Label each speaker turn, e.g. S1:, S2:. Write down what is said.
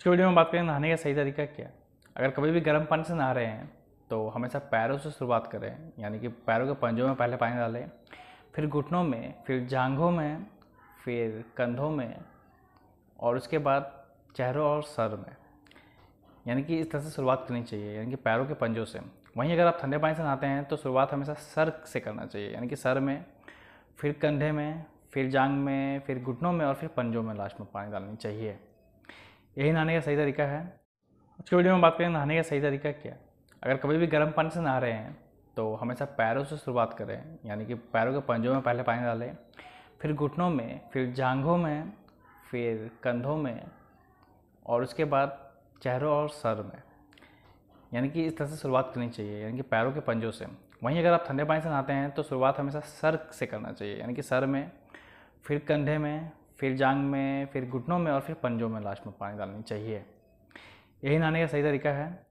S1: आज वीडियो में बात करें, नहाने का सही तरीका क्या अगर कभी भी गर्म पानी से नहा रहे हैं तो हमेशा पैरों से शुरुआत करें, यानी कि पैरों के पंजों में पहले पानी डालें, फिर घुटनों में, फिर जांघों में, फिर कंधों में, और उसके बाद चेहरों और सर में। यानी कि इस तरह से शुरुआत करनी चाहिए, यानी कि पैरों के पंजों से। वहीं अगर आप ठंडे पानी से नहाते हैं तो शुरुआत हमेशा सर से करना चाहिए, यानी कि सर में, फिर कंधे में, फिर जांग में, फिर घुटनों में, और फिर पंजों में लास्ट में पानी डालनी चाहिए। यही नहाने का सही तरीका है। आज की वीडियो में बात करें, नहाने का सही तरीका क्या? अगर कभी भी गर्म पानी से नहा रहे हैं तो हमेशा पैरों से शुरुआत करें, यानी कि पैरों के पंजों में पहले पानी डालें, फिर घुटनों में, फिर जांघों में, फिर कंधों में, और उसके बाद चेहरों और सर में। यानी कि इस तरह से शुरुआत करनी चाहिए, यानी कि पैरों के पंजों से। वहीं अगर आप ठंडे पानी से नहाते हैं तो शुरुआत हमेशा सर से करना चाहिए, यानी कि सर में, फिर कंधे में फिर जांग में, फिर घुटनों में और फिर पंजों में लास्ट में पानी डालनी चाहिए। यही नहाने का सही तरीका है।